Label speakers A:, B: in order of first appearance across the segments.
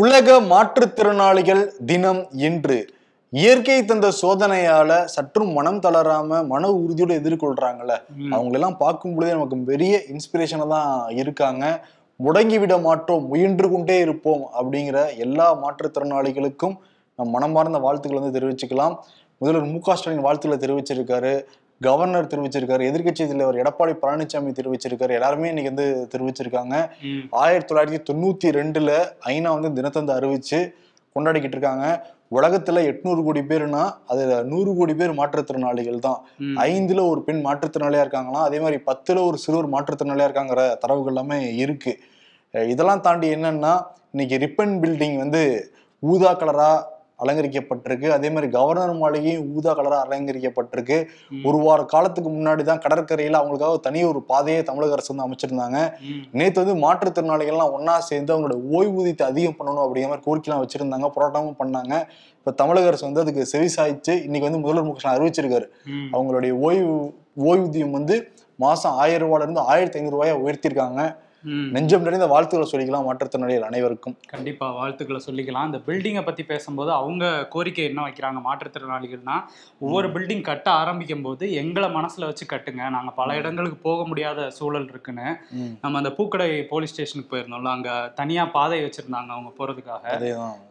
A: உலக மாற்றுத்திறனாளிகள் தினம் இன்று. இயற்கை தந்த சோதனையால சற்றும் மனம் தளராம மன உறுதியோட எதிர்கொள்றாங்கல்ல. அவங்களெல்லாம் பார்க்கும் பொழுதே நமக்கு பெரிய இன்ஸ்பிரேஷனா தான் இருக்காங்க. முடங்கி விட மாட்டோம் முயன்று கொண்டே இருப்போம் அப்படிங்கிற எல்லா மாற்றுத்திறனாளிகளுக்கும் நம் மனமார்ந்த வாழ்த்துக்கள் வந்து தெரிவிச்சுக்கலாம். முதல்வர் மு க ஸ்டாலின் வாழ்த்துக்களை தெரிவிச்சிருக்காரு. கவர்னர் தெரிவிச்சிருக்காரு எதிர்க்கட்சி தலைவர் எடப்பாடி பழனிசாமி தெரிவிச்சிருக்காரு எல்லாருமே இன்னைக்கு வந்து தெரிவிச்சிருக்காங்க. ஆயிரத்தி தொள்ளாயிரத்தி தொண்ணூத்தி ரெண்டுல ஐநா வந்து தினத்தந்தை அறிவிச்சு கொண்டாடிக்கிட்டு இருக்காங்க. உலகத்துல எட்நூறு கோடி பேருனா அதுல நூறு கோடி பேர் மாற்றுத்திறனாளிகள் தான். ஐந்துல ஒரு பெண் மாற்றுத்திறனாளியா இருக்காங்களாம் அதே மாதிரி பத்துல ஒரு சிறுவர் மாற்றுத்திறனாளியா இருக்காங்கிற தரவுகள் எல்லாமே இருக்கு. இதெல்லாம் தாண்டி என்னன்னா இன்னைக்கு ரிப்பன் பில்டிங் வந்து ஊதா கலரா அலங்கரிக்கப்பட்டிருக்கு அதே மாதிரி கவர்னர் மாளிகையும் ஊதா கலரா அலங்கரிக்கப்பட்டிருக்கு. ஒரு வார காலத்துக்கு முன்னாடி தான் கடற்கரையில அவங்களுக்காக தனி ஒரு பாதையை தமிழக அரசு வந்து அமைச்சிருந்தாங்க. நேத்து வந்து மாற்றுத்திறனாளிகள்லாம் ஒண்ணா சேர்ந்து அவங்களோட ஓய்வூதியத்தை அதிகம் பண்ணணும் அப்படிங்கிற மாதிரி கோரிக்கைலாம் வச்சிருந்தாங்க போராட்டமும் பண்ணாங்க இப்ப தமிழக அரசு வந்து அதுக்கு செவி சாய்ச்சு இன்னைக்கு வந்து முதல்வர் மு அறிவிச்சிருக்காரு. அவங்களுடைய ஓய்வு ஓய்வூதியம் வந்து மாசம் ஆயிரம் ரூபாயில இருந்து ஆயிரத்தி ஐநூறு ரூபாயா உயர்த்திருக்காங்க. நெஞ்சம் நிறைந்த வாழ்த்துக்களை சொல்லிக்கலாம் மாற்றுத்திறனாளிகள் அனைவருக்கும்.
B: கண்டிப்பா வாழ்த்துக்களை சொல்லிக்கலாம். இந்த பில்டிங்கை பத்தி பேசும்போது அவங்க கோரிக்கை என்ன வைக்கிறாங்க மாற்றுத்திறனாளிகள்னா ஒவ்வொரு பில்டிங் கட்ட ஆரம்பிக்கும் போது எங்களை மனசுல வச்சு கட்டுங்க. நாங்க பல இடங்களுக்கு போக முடியாத சூழல் இருக்குன்னு. நம்ம அந்த பூக்கடை போலீஸ் ஸ்டேஷனுக்கு போயிருந்தோம்ல அங்க தனியா பாதை வச்சிருந்தாங்க அவங்க போறதுக்காக.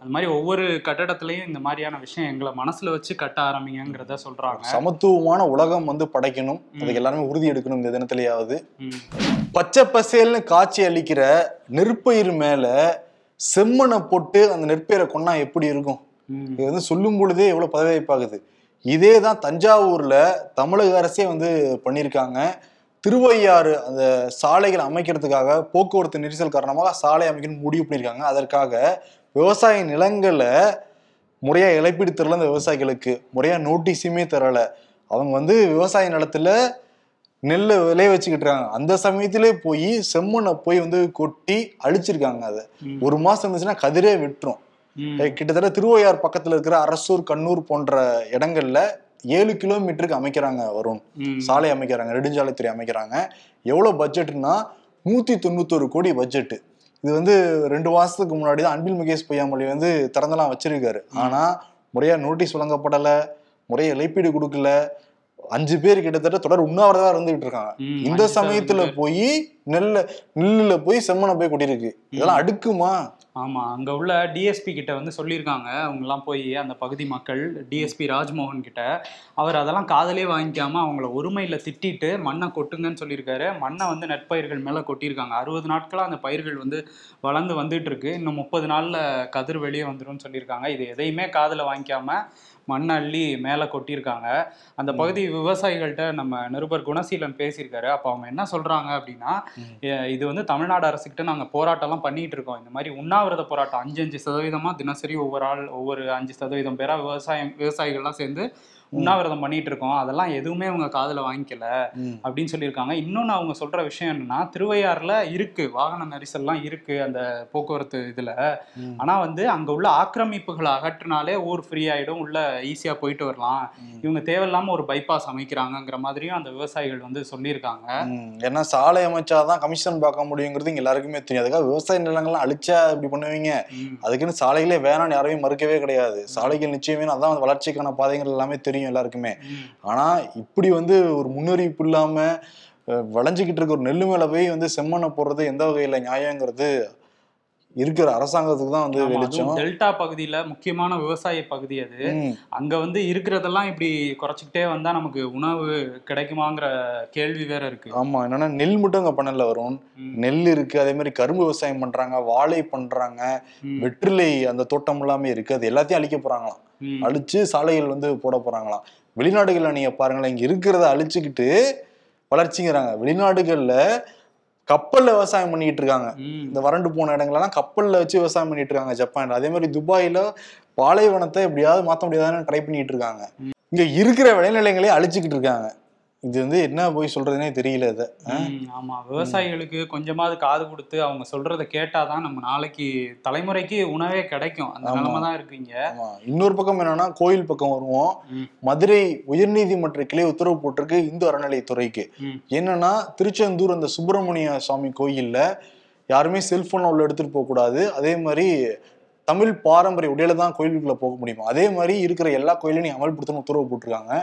B: அது மாதிரி ஒவ்வொரு கட்டடத்துலயும் இந்த மாதிரியான விஷயம் எங்களை மனசுல வச்சு கட்ட ஆரம்பிங்கிறத சொல்றாங்க.
A: சமத்துவமான உலகம் வந்து படைக்கணும். அதுக்கு எல்லாருமே உறுதி எடுக்கணும் இந்த தினத்திலேயாவது. பச்சை பசேல்னு காட்சி அளிக்கிற நெற்பயிர் மேல செம்மண்ணை போட்டு அந்த நெற்பயிரை கொன்னா எப்படி இருக்கும். இது வந்து சொல்லும் பொழுதே எவ்வளவு பதவிப்பாகுது இதே தான் தஞ்சாவூர்ல தமிழக அரசே வந்து பண்ணியிருக்காங்க. திருவையாறு அந்த சாலைகள் அமைக்கிறதுக்காக போக்குவரத்து நெரிசல் காரணமாக சாலை அமைக்கணும்னு முடிவு பண்ணியிருக்காங்க. அதற்காக விவசாய நிலங்களை முறையா இழப்பீடு தரல அந்த விவசாயிகளுக்கு. முறையா நோட்டீஸுமே தரல அவங்க வந்து விவசாய நிலத்துல நெல்லை விளைய வச்சுக்கிட்டு இருக்காங்க அந்த சமயத்திலே போய் செம்மண்ணை போய் வந்து கொட்டி அழிச்சிருக்காங்க அதை. ஒரு மாசம் இருந்துச்சுன்னா கதிரே விட்டுரும். கிட்டத்தட்ட திருவையார் பக்கத்துல இருக்கிற அரசூர் கண்ணூர் போன்ற இடங்கள்ல ஏழு கிலோமீட்டருக்கு அமைக்கிறாங்க வருண்.
B: ம்.
A: சாலை அமைக்கிறாங்க நெடுஞ்சாலைத்துறை அமைக்கிறாங்க. எவ்வளவு பட்ஜெட்னா நூத்தி தொண்ணூத்தொரு கோடி பட்ஜெட் இது வந்து ரெண்டு மாசத்துக்கு முன்னாடி தான் அன்பில் முகேஷ் பொய்யாமொழி வந்து திறந்தெல்லாம் வச்சிருக்காரு. ஆனா முறையா நோட்டீஸ் வழங்கப்படல முறையா இழப்பீடு கொடுக்கல அஞ்சு பேர் கிட்டத்தட்ட தொடர் உண்ணாவிரதா இருந்துகிட்டு இருக்காங்க. இந்த சமயத்துல போய் நெல்ல நெல்லுல போய் செம்மனை போய் கொட்டியிருக்கு. இதெல்லாம் அடுக்குமா?
B: ஆமா அங்க உள்ள டிஎஸ்பி கிட்ட வந்து சொல்லியிருக்காங்க. அவங்க எல்லாம் போய் அந்த பகுதி மக்கள் டிஎஸ்பி ராஜ்மோகன் கிட்ட. அவர் அதெல்லாம் காதலே வாங்கிக்காம அவங்கள ஒருமையில திட்டிட்டு மண்ணை கொட்டுங்கன்னு சொல்லியிருக்காரு. மண்ணை வந்து நெற்பயிர்கள் மேல கொட்டியிருக்காங்க. அறுபது நாட்களா அந்த பயிர்கள் வந்து வளர்ந்து வந்துட்டு இருக்கு. இன்னும் முப்பது நாள்ல கதிர் வெளியே வந்துரும்னு சொல்லியிருக்காங்க. இது எதையுமே காதுல வாங்கிக்காம மண்ணை அள்ளி மேலே கொட்டியிருக்காங்க. அந்த பகுதி விவசாயிகள்கிட்ட நம்ம நிருபர் குணசீலன் பேசியிருக்காரு. அப்போ அவங்க என்ன சொல்றாங்க அப்படின்னா இது வந்து தமிழ்நாடு அரசுக்கிட்ட நாங்கள் போராட்டம்லாம் பண்ணிட்டு இருக்கோம். இந்த மாதிரி உண்ணாவிரத போராட்டம் அஞ்சு அஞ்சு சதவீதமா தினசரி ஒவ்வொரு ஆள் ஒவ்வொரு அஞ்சு சதவீதம் பேரா விவசாயம் விவசாயிகள்லாம் சேர்ந்து உண்ணாவிரதம் பண்ணிட்டு இருக்கோம் அதெல்லாம் எதுவுமே அவங்க காதுல வாங்கிக்கல. அப்படின்னு சொல்லியிருக்காங்க. இன்னொன்று அவங்க சொல்ற விஷயம் என்னன்னா திருவையாறுல இருக்கு. வாகன நெரிசல்லாம் இருக்கு அந்த போக்குவரத்து இதுல. ஆனா வந்து அங்க உள்ள ஆக்கிரமிப்புகளை அகற்றினாலே ஊர் ஃப்ரீ ஆயிடும். உள்ள ஈஸியா போயிட்டு வரலாம். இவங்க தேவையில்லாம ஒரு பைபாஸ் அமைக்கிறாங்கங்கிற மாதிரியும் அந்த விவசாயிகள் வந்து சொல்லியிருக்காங்க.
A: ஏன்னா சாலை அமைச்சாதான் கமிஷன் பார்க்க முடியுங்கிறது இங்க எல்லாருக்குமே தெரியும். அதுக்காக விவசாய நிலங்கள்லாம் அழிச்சா இப்படி பண்ணுவீங்க? அதுக்குன்னு சாலைகளே வேணாம்னு யாரையும் மறுக்கவே கிடையாது. சாலைகள் நிச்சயமே அதான் வளர்ச்சிக்கான பாதைகள் எல்லாமே தெரியும். எல்லாருக்குமே.
B: ம்.
A: ஆனா இப்படி வந்து ஒரு முன்னறிவிப்பு இல்லாம விளைஞ்சுக்கிட்டு இருக்க ஒரு நெல்லு மேல போய் வந்து செம்மண்ணை போடுறது எந்த வகையில நியாயங்கிறது இருக்கிற அரசாங்கத்துக்கு தான் வந்து வெளிச்சம்.
B: டெல்டா பகுதியில முக்கியமான விவசாய பகுதி அது. அங்க வந்து இருக்கிறதெல்லாம் இப்படி குறைச்சிக்கிட்டே வந்தா நமக்கு உணவு கிடைக்குமாங்கிற கேள்வி வேற இருக்கு.
A: ஆமா என்னன்னா நெல் மட்டும் அங்க பண்ணல வரும் நெல் இருக்கு அதே மாதிரி கரும்பு விவசாயம் பண்றாங்க வாழை பண்றாங்க வெற்றிலை அந்த தோட்டம் எல்லாமே இருக்கு அது எல்லாத்தையும் அழிக்க போறாங்களாம். அழிச்சு சாலைகள் வந்து போட போறாங்களாம். வெளிநாடுகள்ல நீங்க பாருங்களேன் இங்க இருக்கிறத அழிச்சுக்கிட்டு வளர்ச்சிங்கிறாங்க. வெளிநாடுகள்ல கப்பல்ல விவசாயம் பண்ணிட்டு இருக்காங்க. இந்த வறண்டு போன இடங்கள்லாம் கப்பல்ல வச்சு விவசாயம் பண்ணிட்டு இருக்காங்க ஜப்பான்ல. அதே மாதிரி துபாயில பாலைவனத்தை எப்படியாவது மாத்த முடியாதான்னு ட்ரை பண்ணிட்டு இருக்காங்க. இங்க இருக்கிற விளைநிலங்களே அழிச்சுக்கிட்டு இருக்காங்க. இது வந்து என்ன போய் சொல்றதுனே தெரியல இதை
B: ஆமா. விவசாயிகளுக்கு கொஞ்சமாவது காது கொடுத்து அவங்க சொல்றத கேட்டாதான் நம்ம நாளைக்கு தலைமுறைக்கு உணவே கிடைக்கும். அந்த. நிலைமை தான் இருக்குங்க
A: இன்னொரு பக்கம் என்னன்னா கோயில் பக்கம் வருவோம். மதுரை உயர்நீதிமன்ற கிளை உத்தரவு போட்டிருக்கு இந்து அறநிலையத்துறைக்கு. என்னன்னா திருச்செந்தூர் அந்த சுப்பிரமணிய சுவாமி கோயில்ல யாருமே செல்போன் உள்ள எடுத்துட்டு போக கூடாது அதே மாதிரி தமிழ் பாரம்பரிய உடையில தான் கோயிலுக்குள்ள போக முடியுமா? அதே மாதிரி இருக்கிற எல்லா கோயிலையும் நீ அமல்படுத்தணும் உத்தரவு போட்டிருக்காங்க.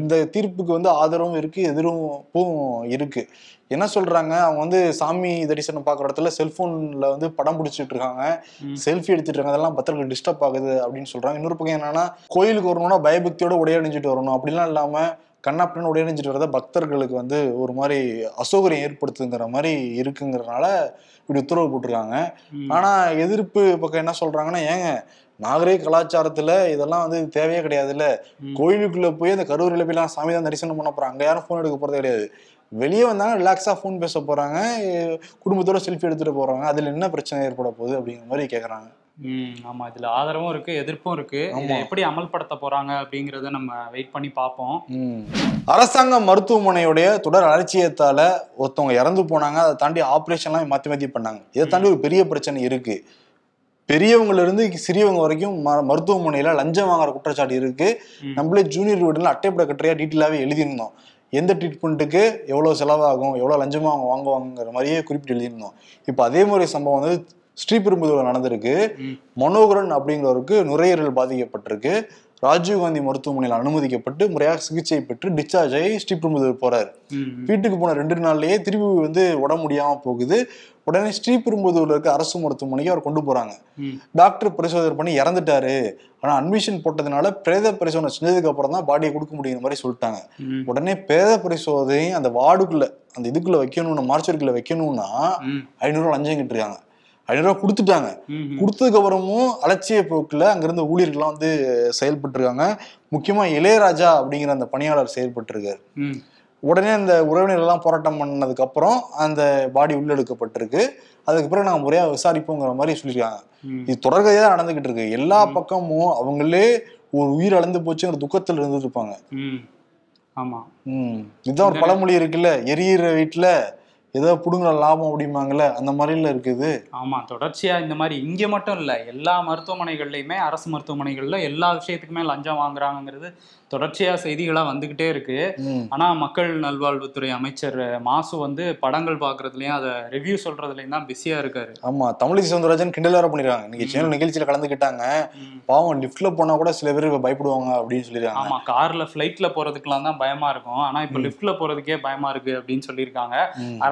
A: இந்த தீர்ப்புக்கு வந்து ஆதரவும் இருக்கு எதிர்ப்பும் இருக்கு. என்ன சொல்றாங்க? அவங்க வந்து சாமி தரிசனம் பார்க்குற இடத்துல செல்போன்ல வந்து படம் பிடிச்சிட்டு இருக்காங்க. செல்ஃபி எடுத்துட்டு இருக்காங்க. அதெல்லாம் பத்திரங்கள் டிஸ்டர்ப் ஆகுது அப்படின்னு சொல்றாங்க. இன்னொரு பக்கம் என்னன்னா கோயிலுக்கு வரணும்னா பயபக்தியோட உடையணிஞ்சிட்டு வரணும். அப்படிலாம் இல்லாம கண்ணாப்பின்னு உடையணிஞ்சிட்டு வரத பக்தர்களுக்கு வந்து ஒரு மாதிரி அசௌகரியம் ஏற்படுத்துங்கிற மாதிரி இருக்குங்கிறனால இப்படி உத்தரவு போட்டிருக்காங்க.
B: ம்.
A: ஆனா எதிர்ப்பு பக்கம் என்ன சொல்றாங்கன்னா ஏங்க நாகரிக கலாச்சாரத்துல இதெல்லாம் வந்து தேவையே கிடையாதுல்ல. கோயிலுக்குள்ள போய் அந்த கரூரில் போய் எல்லாம் சாமி தான் தரிசனம் பண்ண போறாங்க. அங்க யாரும் ஃபோன் எடுக்க போறது கிடையாது. வெளியே வந்தாங்க ரிலாக்ஸா ஃபோன் பேச போறாங்க. எ- குடும்பத்தோட செல்ஃபி எடுத்துட்டு போறாங்க. அதுல என்ன பிரச்சனை ஏற்பட போகுது அப்படிங்கிற மாதிரி கேக்குறாங்க.
B: ம் ஆமா. இதுல ஆதரவும் இருக்கு எதிர்ப்பும் இருக்கு. எப்படி அமல்படுத்த போறாங்க அப்படிங்கறத நம்ம வெயிட் பண்ணி பார்ப்போம்.
A: அரசாங்க மருத்துவமனையுடைய தொடர் அலட்சியத்தால ஒருத்தவங்க இறந்து போனாங்க அதை தாண்டி ஆப்ரேஷன்லாம் மாத்தி மாத்தி பண்ணாங்க. இதை தாண்டி ஒரு பெரிய பிரச்சனை இருக்கு. பெரியவங்கல இருந்து சிறியவங்க வரைக்கும் ம- மருத்துவமனையில லஞ்சம் வாங்குற குற்றச்சாட்டு இருக்கு. நம்மளே ஜூனியர் வீடுல அட்டைப்பட கட்டுறையா டீட்டெயிலாவே எழுதியிருந்தோம். எந்த ட்ரீட்மெண்ட்டுக்கு எவ்வளவு செலவாகும் எவ்வளவு லஞ்சமா அவங்க வாங்குவாங்கிற மாதிரியே குறிப்பிட்டு எழுதியிருந்தோம். இப்போ அதே மாதிரி சம்பவம் வந்து ஸ்ரீபெரும்புதூர்ல நடந்திருக்கு. மனோகரன் அப்படிங்கிறவருக்கு நுரையீரல் பாதிக்கப்பட்டிருக்கு ராஜீவ்காந்தி மருத்துவமனையில் அனுமதிக்கப்பட்டு முறையாக சிகிச்சை பெற்று டிஸ்சார்ஜ் ஆகி ஸ்ரீபெரும்புதூர் போறாரு. வீட்டுக்கு போன ரெண்டு நாள்லயே திருப்பி வந்து உடம்பு முடியாம போகுது உடனே ஸ்ரீபெரும்புதூர்ல இருக்க அரசு மருத்துவமனைக்கு அவர் கொண்டு போறாங்க. டாக்டர் பரிசோதனை பண்ணி இறந்துட்டாரு ஆனா அட்மிஷன் போட்டதுனால பிரேத பரிசோதனை செஞ்சதுக்கு அப்புறம் தான் பாடியை கொடுக்க முடியுங்கிற மாதிரி சொல்லிட்டாங்க. உடனே பிரேத பரிசோதனை அந்த வார்டுக்குள்ள அந்த இதுக்குள்ள வைக்கணும்னு மார்ச்சரிக்குள்ள வைக்கணும்னா
B: ம்.
A: ஐநூறுரூவா லஞ்சம் கிட்டுருக்காங்க ஐநூறுரூவா கொடுத்துட்டாங்க.
B: ம், ம்.
A: கொடுத்ததுக்கு அப்புறமும் அலட்சிய போக்குல அங்கிருந்த ஊழியர்கள்லாம் வந்து செயல்பட்டு இருக்காங்க முக்கியமா இளையராஜா அப்படிங்கிற அந்த பணியாளர் செயல்பட்டு இருக்காரு. உடனே அந்த உறவினர்கள் எல்லாம் போராட்டம் பண்ணதுக்கு அப்புறம் அந்த பாடி உள்ளெடுக்கப்பட்டிருக்கு. அதுக்கு பிறகு நாங்க முறையா விசாரிப்போங்கிற மாதிரி சொல்லியிருக்காங்க. இது தொடர்கதையா தான் நடந்துகிட்டு இருக்கு. எல்லா பக்கமும் அவங்களே ஒரு உயிர் அழந்து போச்சுங்கிற துக்கத்துல இருந்துட்டு இருப்பாங்க.
B: ஆமா.
A: உம் இதுதான் ஒரு பழமொழி இருக்குல்ல எரியிற வீட்டுல ஏதோ புடுங்குற லாபம் அப்படிம்பாங்கல்ல அந்த மாதிரில இருக்குது.
B: ஆமா தொடர்ச்சியா இந்த மாதிரி இங்க மட்டும் இல்ல எல்லா மருத்துவமனைகள்லயுமே அரசு மருத்துவமனைகள்ல எல்லா விஷயத்துக்குமே லஞ்சம் வாங்குறாங்கிறது தொடர்ச்சியா செய்திகளா வந்துகிட்டே இருக்கு. ஆனா மக்கள் நல்வாழ்வுத்துறை அமைச்சர் மாசு வந்து படங்கள் பாக்குறதுலயும் அதை ரிவ்யூ சொல்றதுலயும் தான் பிஸியா இருக்காரு.
A: ஆமா தமிழிசை சவுந்தரராஜன் கிண்டல் வேற பண்ணிருக்காங்க. இன்னைக்கு சேனல் நிகழ்ச்சியில கலந்துக்கிட்டாங்க. பாவம் லிஃப்ட்ல போனா கூட சில பேர் பயப்படுவாங்க அப்படின்னு சொல்லிருக்காங்க.
B: ஆமா கார்ல ஃபிளைட்ல போறதுக்குலாம் தான் பயமா இருக்கும். ஆனா இப்ப லிஃப்ட்ல போறதுக்கே பயமா இருக்கு அப்படின்னு சொல்லியிருக்காங்க.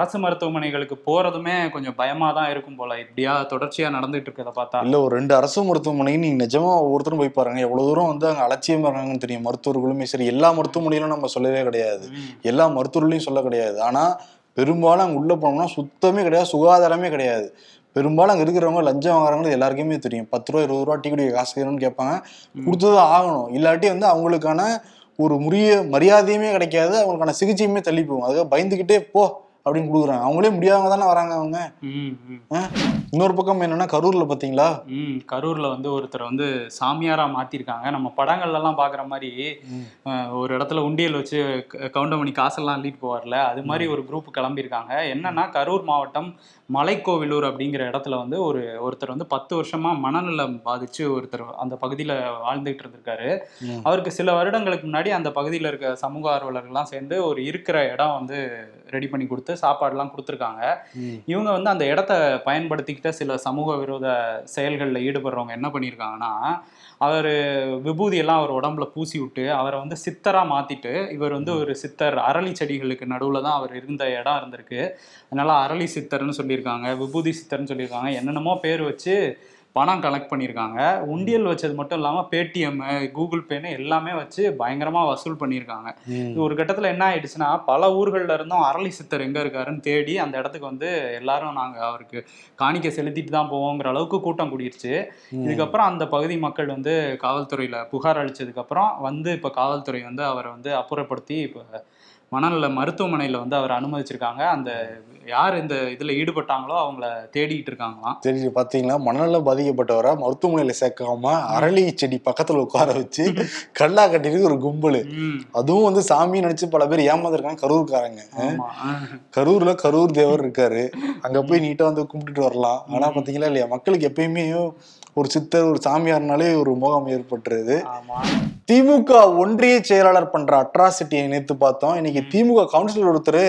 B: அரசு மருத்துவமனைகளுக்கு போறதுமே கொஞ்சம் பயமா தான் இருக்கும் போல. இப்படியா தொடர்ச்சியா நடந்துட்டு இருக்கத பார்த்தா.
A: இல்ல ஒரு ரெண்டு அரசு மருத்துவமனைக்கு நீங்க நிஜமா ஒவ்வொருத்தரும் போய் பாருங்க. எவ்வளவு தூரம் வந்து அங்க அலட்சியமா இருக்காங்கன்னு தெரியும். மருத்துவர்களுமே சரி எல்லா மருத்துவமனையிலும் நம்ம சொல்லவே கிடையாது. எல்லா மருத்துவர்களையும் சொல்ல கிடையாது. ஆனா பெரும்பாலும் அங்க உள்ள போனோம்னா சுத்தமே கிடையாது சுகாதாரமே கிடையாது. பெரும்பாலும் அங்க இருக்கிறவங்க லஞ்சம் வாங்குறாங்கன்னு எல்லாருக்குமே தெரியும். பத்து ரூபா இருபது ரூபா டீ குடிக்க காசு வேணும்னு கேட்பாங்க. கொடுத்துதான் ஆகணும். இல்லாட்டி வந்து அவங்களுக்கான ஒரு முறிய மரியாதையுமே கிடைக்காது. அவங்களுக்கான சிகிச்சையுமே தள்ளி போகும். அதுக்காக பயந்துக்கிட்டே போ. அப்படின்னு கொடுக்குறாங்க. அவங்களே முடியாதவங்க தானே வராங்க அவங்க.
B: ம், ம்.
A: ஆ? இன்னொரு பக்கம் என்னன்னா கரூர்ல பாத்தீங்களா?
B: ம் கரூர்ல வந்து ஒருத்தர் வந்து சாமியாரா மாத்திருக்காங்க. நம்ம படங்கள்ல எல்லாம் பாக்குற மாதிரி ஒரு இடத்துல உண்டியல் வச்சு கவுண்டமணி காசெல்லாம் அள்ளிட்டு போவார்ல அது மாதிரி ஒரு குரூப் கிளம்பியிருக்காங்க. என்னன்னா கரூர் மாவட்டம் மலைக்கோவிலூர் அப்படிங்கிற இடத்துல வந்து ஒரு ஒருத்தர் வந்து பத்து வருஷமா மனநலம் பாதிச்சு ஒருத்தர் அந்த பகுதியில வாழ்ந்துகிட்டு இருந்திருக்காரு. அவருக்கு சில வருடங்களுக்கு முன்னாடி அந்த பகுதியில இருக்க சமூக ஆர்வலர்கள்லாம் சேர்ந்து ஒரு இருக்கிற இடம் வந்து ரெடி பண்ணி கொடுத்து சாப்பாடுலாம் கொடுத்துருக்காங்க. இவங்க வந்து அந்த இடத்த பயன்படுத்திக்கிட்ட சில சமூக விரோத செயல்களில் ஈடுபடுறவங்க என்ன பண்ணியிருக்காங்கன்னா அவர் விபூதி எல்லாம் அவர் உடம்புல பூசி விட்டு அவரை வந்து சித்தரா மாத்திட்டு இவர் வந்து ஒரு சித்தர் அரளி செடிகளுக்கு நடுவுல தான் அவர் இருந்த இடம் இருந்திருக்கு அதனால அரளி சித்தர்னு சொல்லியிருக்காங்க விபூதி சித்தர்னு சொல்லியிருக்காங்க என்னென்னமோ பேர் வச்சு பணம் கலெக்ட் பண்ணியிருக்காங்க. உண்டியல் வச்சது மட்டும் இல்லாமல் பேடிஎம் கூகுள் பேன்னு எல்லாமே வச்சு பயங்கரமா வசூல் பண்ணியிருக்காங்க. இது ஒரு கட்டத்துல என்ன ஆயிடுச்சுன்னா பல ஊர்கள்ல இருந்தும் அரளி சித்தர் எங்க இருக்காருன்னு தேடி அந்த இடத்துக்கு வந்து எல்லாரும் நாங்க அவருக்கு காணிக்கை செலுத்திட்டு தான் போவோங்கிற அளவுக்கு கூட்டம் கூடிருச்சு. இதுக்கப்புறம் அந்த பகுதி மக்கள் வந்து காவல்துறையில புகார் அளிச்சதுக்கு அப்புறம் வந்து இப்ப காவல்துறை வந்து அவரை வந்து அப்புறப்படுத்தி இப்ப மணல்ல மருத்துவமனையில வந்து அவர் அனுமதிச்சிருக்காங்க. அந்த யார் இந்த இதுல ஈடுபட்டாங்களோ அவங்கள தேடிட்டு இருக்காங்களாம்.
A: தெரியுது பாத்தீங்களா மணல்ல பாதிக்கப்பட்டவரை மருத்துவமனையில சேர்க்காம அரளி செடி பக்கத்துல உட்கார வச்சு கல்லா கட்டிருக்கு ஒரு கும்பல். அதுவும் வந்து சாமி நினைச்சு பல பேர் ஏமாந்துருக்காங்க கரூர்காரங்க. கரூர்ல கரூர் தேவர் இருக்காரு. அங்க போய் நீட்டா வந்து கும்பிட்டுட்டு வரலாம். ஆனா பாத்தீங்களா இல்லையா மக்களுக்கு எப்பயுமே ஒரு சித்தர் ஒரு சாமியார்னாலே ஒரு மோகம் ஏற்பட்டுருது. திமுக ஒன்றிய செயலாளர் பண்ற அட்ராசிட்டியை நேத்து பார்த்தோம். இன்னைக்கு திமுக கவுன்சிலர் ஒருத்தர்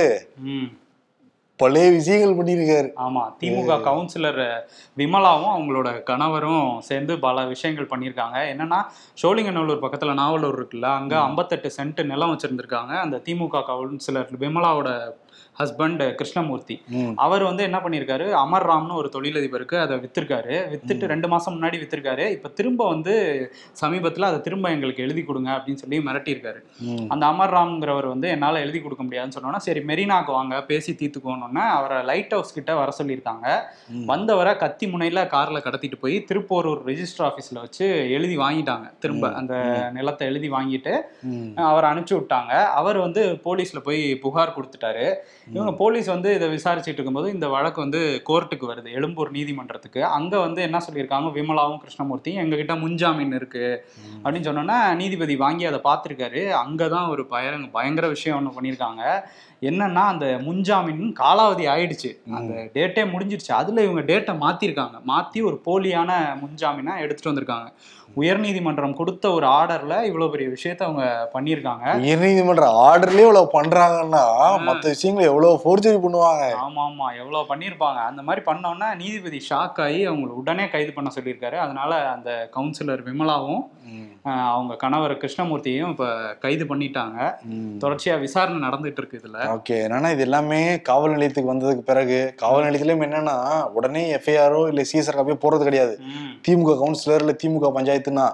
A: பழைய விஷயங்கள் பண்ணியிருக்காரு
B: ஆமா திமுக கவுன்சிலர் விமலாவும் அவங்களோட கணவரும் சேர்ந்து பல விஷயங்கள் பண்ணியிருக்காங்க என்னன்னா சோழிங்கநல்லூர் பக்கத்துல நாவலூர் இருக்குல்ல அங்க ஐம்பத்தெட்டு சென்ட் நிலம் வச்சிருந்திருக்காங்க. அந்த திமுக கவுன்சிலர் விமலாவோட ஹஸ்பண்ட் கிருஷ்ணமூர்த்தி. அவர் வந்து என்ன பண்ணியிருக்காரு அமர் ராம்னு ஒரு தொழிலதிபருக்கு அதை வித்திருக்காரு. வித்துட்டு ரெண்டு மாசம் முன்னாடி வித்திருக்காரு. இப்ப திரும்ப வந்து சமீபத்துல அதை திரும்ப எங்களுக்கு எழுதி கொடுங்க அப்படின்னு சொல்லி மிரட்டியிருக்காரு. அந்த அமர் ராம்ங்கிறவர் வந்து என்னால் எழுதி கொடுக்க முடியாதுன்னு சொன்னோன்னா சரி மெரினாக்கு வாங்க பேசி தீர்த்துக்கோன்னு அவரை லைட் ஹவுஸ் கிட்ட வர சொல்லியிருக்காங்க. வந்தவரை கத்தி முனையில கார்ல கடத்திட்டு போய் திருப்போரூர் ரெஜிஸ்டர் ஆஃபீஸ்ல வச்சு எழுதி வாங்கிட்டாங்க. திரும்ப அந்த நிலத்தை எழுதி வாங்கிட்டு. அவரை அனுப்பிச்சு விட்டாங்க. அவர் வந்து போலீஸ்ல போய் புகார் கொடுத்துட்டாரு. இவங்க போலீஸ் வந்து இதை விசாரிச்சுட்டு இருக்கும்போது இந்த வழக்கு வந்து கோர்ட்டுக்கு வருது எழும்பூர் நீதிமன்றத்துக்கு. அங்க வந்து என்ன சொல்லியிருக்காங்க? விமலாவும் கிருஷ்ணமூர்த்தியும் எங்ககிட்ட முன்ஜாமீன் இருக்கு. அப்படின்னு சொன்னோன்னா நீதிபதி வாங்கி அதை பார்த்துருக்காரு. அங்கதான் ஒரு பயங்கர பயங்கர விஷயம் ஒன்று பண்ணியிருக்காங்க. என்னன்னா அந்த முன்ஜாமீன் காலாவதி ஆயிடுச்சு. அந்த டேட்டே முடிஞ்சிருச்சு. அதுல இவங்க டேட்டை மாத்திருக்காங்க. மாத்தி ஒரு போலியான முன்ஜாமீனா எடுத்துட்டு வந்திருக்காங்க. உயர்நீதிமன்றம் கொடுத்த ஒரு ஆர்டர்ல இவ்வளவு பெரிய விஷயத்த அவங்க பண்ணியிருக்காங்க.
A: உயர்நீதிமன்ற ஆர்டர்லயே இவ்வளவு பண்றாங்கன்னா மத்த விஷயங்களை எவ்வளவு ஃபோர்ஜரி பண்ணுவாங்க?
B: ஆமா ஆமா எவ்வளவு பண்ணியிருப்பாங்க. அந்த மாதிரி பண்ணோன்னா நீதிபதி ஷாக் ஆகி அவங்களை உடனே கைது பண்ண சொல்லியிருக்காரு. அதனால அந்த கவுன்சிலர் விமலாவும் அவங்க கணவர் கிருஷ்ணமூர்த்தியையும் இப்ப கைது பண்ணிட்டாங்க. தொடர்ச்சியா விசாரணை நடந்துட்டு இருக்கு இதுல.
A: ஓகே. என்னன்னா இது எல்லாமே காவல் நிலையத்துக்கு வந்ததுக்கு பிறகு காவல் நிலையத்திலயும் என்னன்னா உடனே எஃப்ஐஆரோ இல்ல சிஎஸ்ஆர் காப்பியோ போறது கிடையாது. திமுக கவுன்சிலர் இல்ல திமுக பஞ்சாயத்துனா.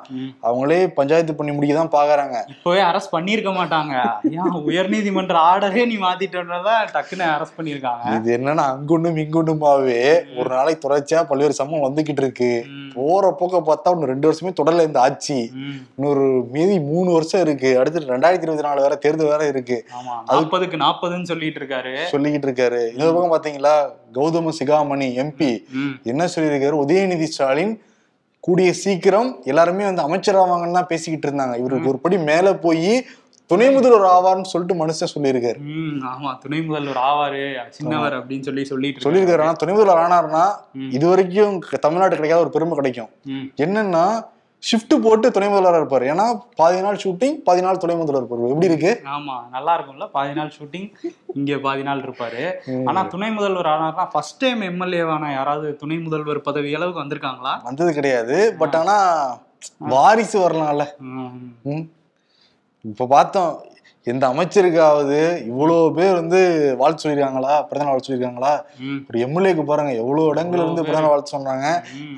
A: அவங்களே பஞ்சாயத்து பண்ணி முடிக்க தான் பாக்குறாங்க.
B: இப்பவே அரெஸ்ட் பண்ணியிருக்க மாட்டாங்க. ஏன் உயர்நீதிமன்ற ஆர்டரே நீ மாத்திட்டோன்றதா டக்குன்னு அரெஸ்ட் பண்ணியிருக்காங்க.
A: இது என்னன்னா அங்குண்டும் இங்குண்டுமாவே ஒரு நாளைக்கு தொடர்ச்சியா பல்வேறு சம்பவம் வந்துகிட்டு இருக்கு. போற போக்க பார்த்தா இன்னும் ரெண்டு வருஷமே தொடர்ல இந்த ஆட்சி. இன்னொரு மீதி மூணு வருஷம் இருக்கு. அடுத்து ரெண்டாயிரத்தி இருபத்தி நாலு வேற தேர்தல் வேற இருக்கு.
B: நாற்பதுக்கு நாற்பதுன்னு சொல்லிட்டு இருக்காரு.
A: சொல்லிக்கிட்டு இருக்காரு. இன்னொரு பக்கம் பாத்தீங்களா கௌதம சிகாமணி எம்பி என்ன சொல்லியிருக்காரு? உதயநிதி ஸ்டாலின் கூடிய சீக்கிரம் எல்லாருமே வந்து அமைச்சராவாங்கன்னு தான் பேசிக்கிட்டு இருந்தாங்க. இவருக்கு ஒரு படி மேல போய் துணை முதல்வர் ஆவார்னு சொல்லிட்டு மனுஷன் சொல்லியிருக்காரு.
B: ம், ஆமா துணை முதல்வர் ஆவாரு சின்னவர் அப்படின்னு சொல்லி சொல்லிட்டு.
A: சொல்லியிருக்காரு. ஆனா துணை முதல்வர் ஆனார்னா. இது வரைக்கும் தமிழ்நாட்டு கிடைக்காத ஒரு பெருமை கிடைக்கும். என்னன்னா ஷிஃப்ட் போட்டு துணை முதல்வராக இருப்பாரு. ஏன்னா பாதி நாள் ஷூட்டிங் பாதி நாள் துணை முதல்வர் இருப்பாரு. எப்படி இருக்கு?
B: ஆமா நல்லா இருக்கும்ல. பாதி நாள் ஷூட்டிங் இங்க பாதி நாள் இருப்பாரு. ஆனா துணை முதல்வர் ஆனார்னா ஃபர்ஸ்ட் டைம் எம்எல்ஏவான யாராவது துணை முதல்வர் பதவி அளவுக்கு வந்திருக்காங்களா?
A: வந்தது கிடையாது. பட் ஆனா வாரிசு வரலாம்ல. இப்ப பார்த்தோம் எந்த அமைச்சருக்காவது இவ்வளோ பேர் வந்து வாழ்த்து சொல்லியிருக்காங்களா பிறந்த வாழ்த்து சொல்லியிருக்காங்களா ஒரு எம்எல்ஏக்கு பாருங்க எவ்வளவு இடங்கள்ல இருந்து பிறந்த வாழ்த்து சொன்னாங்க.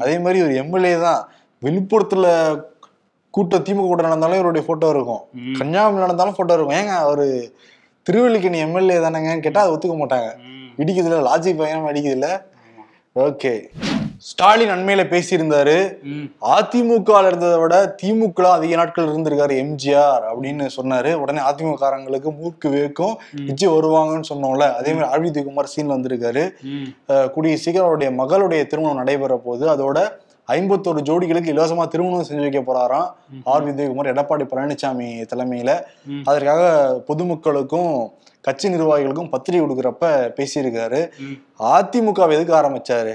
A: அதே மாதிரி ஒரு எம்எல்ஏ தான் விழுப்புரத்துல கூட்டம் திமுக கூட்டம் நடந்தாலும் இவருடைய போட்டோ இருக்கும். கன்னியாகுமரி நடந்தாலும் போட்டோ இருக்கும். ஏங்க அவரு திருவல்லிக்கணி எம்எல்ஏ தானேங்கன்னு கேட்டா அதை ஒத்துக்க மாட்டாங்க. இடிக்குதுல லாஜிக் பயங்கரமா இடிக்குதுல ஓகே ஸ்டாலின் அண்மையில பேசியிருந்தாரு அதிமுக இருந்ததை விட திமுக அதிக நாட்கள் இருந்திருக்காரு எம்ஜிஆர் அப்படின்னு சொன்னாரு. உடனே அதிமுக காரங்களுக்கு மூக்கு வேக்கும் விஜய் வருவாங்கன்னு சொன்னோம்ல அதே மாதிரி குமார் சீன்ல வந்திருக்காரு. கூடிய சீக்கிரம் அவருடைய மகளுடைய திருமணம் நடைபெற போகுது அதோட ஐம்பத்தோரு ஜோடிகளுக்கு இலவசமா திருமணம் செஞ்சு வைக்க போறாராம் ஆர் விஜயகுமார் எடப்பாடி பழனிசாமி தலைமையில. அதற்காக பொதுமக்களுக்கும் கட்சி நிர்வாகிகளுக்கும் பத்திரிகை கொடுக்குறப்ப பேசியிருக்காரு. அதிமுக எதுக்கு ஆரம்பிச்சாரு?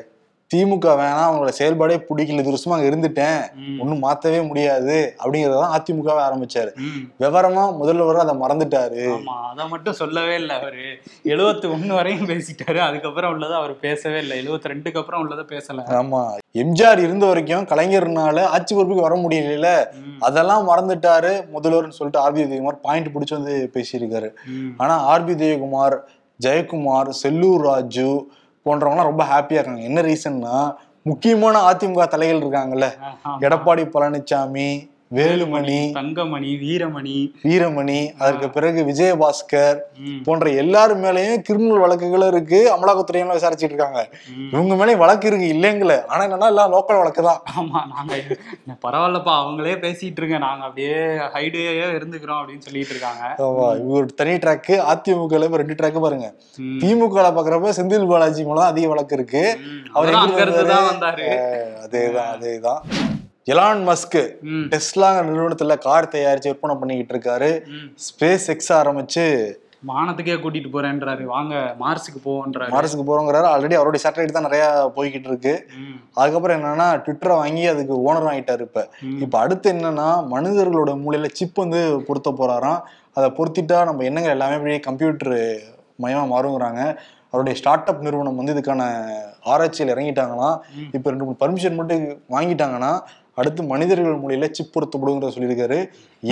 A: திமுக வேணாம் அவங்களோட செயல்பாடே பிடிக்கல இது வருஷமா அங்க இருந்துட்டேன்.
B: ம்.
A: ஒன்னும் மாத்தவே முடியாது. அப்படிங்கறதான் அதிமுகவே ஆரம்பிச்சாரு. விவரமா முதல்வர் அதை மறந்துட்டாரு.
B: ஆமா அத மட்டும் சொல்லவே இல்லை அவரு. எழுபத்தி ஒண்ணு வரையும் பேசிட்டாரு. அதுக்கப்புறம் உள்ளதை அவர் பேசவே இல்லை. எழுபத்தி ரெண்டுக்கு அப்புறம் உள்ளதை பேசல.
A: ஆமா. எம்ஜிஆர் இருந்த வரைக்கும் கலைஞர்னால ஆட்சி பொறுப்புக்கு வர முடியல அதெல்லாம் மறந்துட்டாரு முதல்வர்னு சொல்லிட்டு ஆர்பி உதயகுமார் பாயிண்ட் பிடிச்சு வந்து பேசியிருக்காரு. ஆனா ஆர்பி உதயகுமார் ஜெயக்குமார் செல்லூர் ராஜு போன்றவங்கலாம் ரொம்ப ஹாப்பியா இருக்காங்க என்ன ரீசன்னா முக்கியமான அதிமுக தலைகள் இருக்காங்கல்ல. எடப்பாடி பழனிசாமி வேலுமணி
B: தங்கமணி வீரமணி.
A: வீரமணி அதற்கு பிறகு விஜயபாஸ்கர் போன்ற எல்லார் மேலயும் கிரிமினல் வழக்குகள் இருக்கு அமலாக்கத்துறையெல்லாம் விசாரிச்சுட்டு இருக்காங்க. இவங்க மேலயும் வழக்கு இருக்கு இல்லைங்களே. ஆனா என்னன்னா எல்லாம் லோக்கல் வழக்கு தான்.
B: ஆமா நாங்க பரவாயில்லப்பா அவங்களே பேசிட்டு இருங்க. நாங்க அப்படியே ஹைடேயே இருந்துக்கிறோம் அப்படின்னு சொல்லிட்டு இருக்காங்க.
A: ஆமா இவங்க ஒரு தனி ட்ராக்கு அதிமுக ரெண்டு ட்ராக் பாருங்க. திமுக பாக்குறப்ப செந்தில் பாலாஜி மூலம் அதிக வழக்கு இருக்கு. அவர் அதேதான் அதேதான். எலான் மஸ்க்
B: ம்,
A: டெஸ்லாங்கிற நிறுவனத்துல கார் தயாரிச்சு விற்பனை பண்ணிக்கிட்டு இருக்காரு. ஸ்பேஸ் எக்ஸ் ஆரம்பிச்சு
B: வானத்துக்கே கூட்டிட்டு போறேன்றாரு. வாங்க மார்ஸுக்கு போவோன்றாரு.
A: மார்ஸுக்கு போறோங்கிறாரு. ஆல்ரெடி அவருடைய சேட்டலைட் தான் நிறைய போய்கிட்டு இருக்கு. அதுக்கப்புறம் என்னன்னா ட்விட்டரை வாங்கி அதுக்கு ஓனர் ஆயிட்டாரு இப்ப. இப்ப அடுத்து என்னன்னா மனிதர்களோட மூளையில சிப் வந்து பொருத்த போறாராம். அதை பொருத்திட்டா நம்ம எண்ணங்கள் எல்லாமே அப்படியே கம்ப்யூட்டர் மயமா மாறுங்கிறாங்க. அவருடைய ஸ்டார்ட் அப் நிறுவனம் வந்து இதுக்கான ஆராய்ச்சியில் இறங்கிட்டாங்கன்னா இப்போ ரெண்டு மூணு பர்மிஷன் மட்டும் வாங்கிட்டாங்கன்னா அடுத்து மனிதர்கள் மொழியில சிப் பொருத்தப்படுங்கிற சொல்லியிருக்காரு.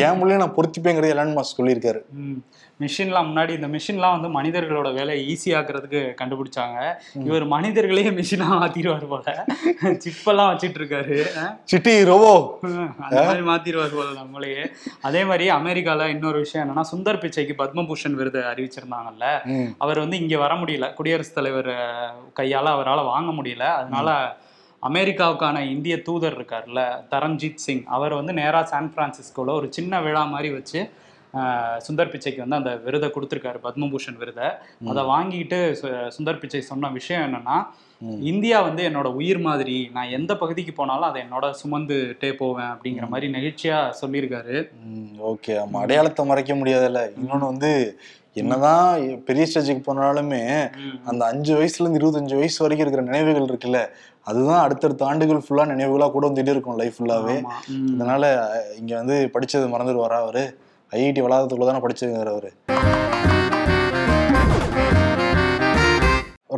A: என் மொழியில நான் பொருத்திப்பேங்கிறது எலான் மாஸ்க் சொல்லியிருக்காரு.
B: மிஷின்லாம் முன்னாடி இந்த மிஷின்லாம் வந்து மனிதர்களோட வேலையை ஈஸியாக்குறதுக்கு கண்டுபிடிச்சாங்க. இவர் மனிதர்களே மிஷினா மாத்திடுவார் போல. சிப்பெல்லாம் வச்சிட்டு இருக்காரு
A: சிட்டி ரோபோ.
B: அந்த மாதிரி மாத்திடுவார் போல நம்மளையே அதே மாதிரி அமெரிக்கால இன்னொரு விஷயம் என்னன்னா சுந்தர் பிச்சைக்கு பத்மபூஷன் விருது அறிவிச்சிருந்தாங்கல்ல. அவர் வந்து இங்க வர முடியல. குடியரசுத் தலைவர் கையால அவரால் வாங்க முடியல. அதனால அமெரிக்காவுக்கான இந்திய தூதர் இருக்கார்ல தரம்ஜித் சிங். அவர் வந்து நேரா சான் பிரான்சிஸ்கோல ஒரு சின்ன விழா மாதிரி வச்சு சுந்தர் பிச்சைக்கு வந்து அந்த விருதை கொடுத்துருக்காரு பத்மபூஷன் விருதை. அதை வாங்கிட்டு சுந்தர் பிச்சை சொன்ன விஷயம் என்னன்னா இந்தியா வந்து என்னோட உயிர் மாதிரி நான் எந்த பகுதிக்கு போனாலும் அதை என்னோட சுமந்துட்டே போவேன் அப்படிங்கிற மாதிரி நெகிழ்ச்சியா சொல்லியிருக்காரு.
A: ஓகே. ஆமா அடையாளத்தை மறைக்க முடியாதுல்ல. இன்னொன்னு வந்து என்னதான் பெரிய ஸ்டேஜுக்கு போனாலுமே அந்த அஞ்சு வயசுல இருந்து இருபத்தஞ்சு வயசு வரைக்கும் இருக்கிற நினைவுகள் இருக்குல்ல அதுதான் அடுத்தடுத்த ஆண்டுகள் ஃபுல்லா நினைவுகளா கூட வந்துட்டே இருக்கும் லைஃப் ஃபுல்லாவே. அதனால இங்க வந்து படிச்சது மறந்துடுவாரா அவரு? ஐஐடி வளாகத்துக்குள்ள தானே படிச்சிருக்காரு அவரு.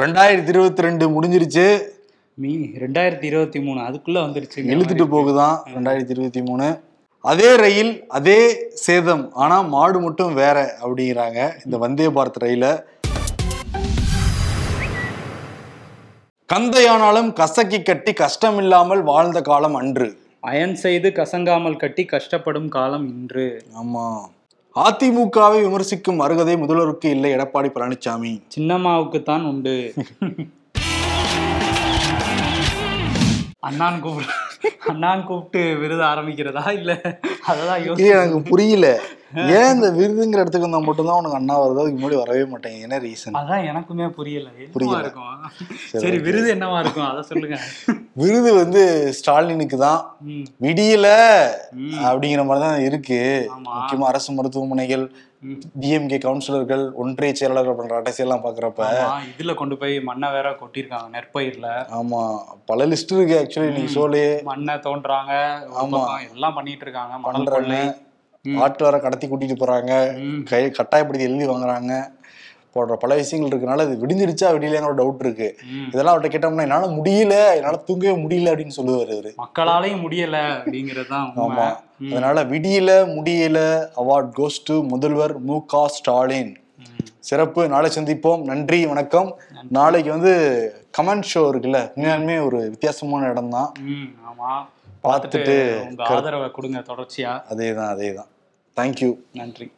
A: ரெண்டாயிரத்தி இருபத்தி ரெண்டு முடிஞ்சிருச்சு.
B: மீ ரெண்டாயிரத்தி இருபத்தி மூணு அதுக்குள்ள வந்துருச்சு.
A: இழுத்துட்டு போகுதான் ரெண்டாயிரத்தி இருபத்தி மூணு. அதே ரயில் அதே சேதம் ஆனா மாடு மட்டும் வேற அப்படிங்கிறாங்க. இந்த வந்தே பாரத் ரயில கந்தையானாலும் கசக்கி கட்டி கஷ்டமில்லாமல் வாழ்ந்த காலம் அன்று.
B: அயன் செய்து கசங்காமல் கட்டி கஷ்டப்படும் காலம் இன்று.
A: ஆமா. அதிமுகவை விமர்சிக்கும் அருகதை முதல்வருக்கு இல்லை எடப்பாடி பழனிசாமி
B: சின்னம்மாவுக்கு தான் உண்டு. அண்ணான் கூப்பிடு அண்ணான் கூப்பிட்டு விருது ஆரம்பிக்கிறதா இல்ல? யோசி
A: எனக்கு புரியல. ஏன் இந்த விருதுங்கிற இடத்துக்கு வந்தா மட்டும்தான் உனக்கு அண்ணா வருது? அதுக்கு முன்னாடி வரவே மாட்டேங்க என்ன ரீசன்
B: அதான் எனக்குமே புரியல.
A: புரியல.
B: இருக்கும்? சரி விருது என்னவா இருக்கும்? அதை சொல்லுங்க.
A: விருது வந்து ஸ்டாலினுக்கு தான். விடியல. அப்படிங்கிற மாதிரி தான் இருக்கு. முக்கியமா அரசு மருத்துவமனைகள். டிஎம்கே கவுன்சிலர்கள் ஒன்றிய செயலாளர்கள் பண்ற அட்டைசியெல்லாம் பாக்குறப்ப
B: ஆமா, இதுல கொண்டு போய் மண்ணை வேற கொட்டிருக்காங்க நெற்பயிர்ல.
A: ஆமா. பல லிஸ்ட் இருக்கு ஆக்சுவலி நீங்க சோலே
B: மண்ணை தோன்றாங்க
A: ஆமா.
B: எல்லாம் பண்ணிட்டு இருக்காங்க. மணல் கொள்ளை.
A: ஆட்டு வர கடத்தி கூட்டிட்டு போறாங்க. கை கட்டாயப்படுத்தி எழுதி வாங்குறாங்க. போடுற பல விஷயங்கள் இருக்கனால இது விடிஞ்சிருச்சா விடியலங்கிற டவுட் இருக்கு. இதெல்லாம் அவர்கிட்ட கேட்டோம்னா என்னால முடியல என்னால தூங்கவே முடியல அப்படின்னு சொல்லுவாரு அவரு.
B: மக்களாலையும் முடியல அப்படிங்கறதுதான்
A: ஆமா. அதனால விடியல முடியல அவார்ட் கோஸ் டு முதல்வர் மு க ஸ்டாலின். சிறப்பு. நாளை சந்திப்போம். நன்றி வணக்கம். நாளைக்கு வந்து கமெண்ட் ஷோ இருக்குல்ல. உண்மையாலுமே ஒரு வித்தியாசமான இடம் தான் பார்த்துட்டு
B: உங்க ஆதரவை கொடுங்க தொடர்ச்சியா.
A: அதே தான் அதே தான் தேங்க்யூ
B: நன்றி.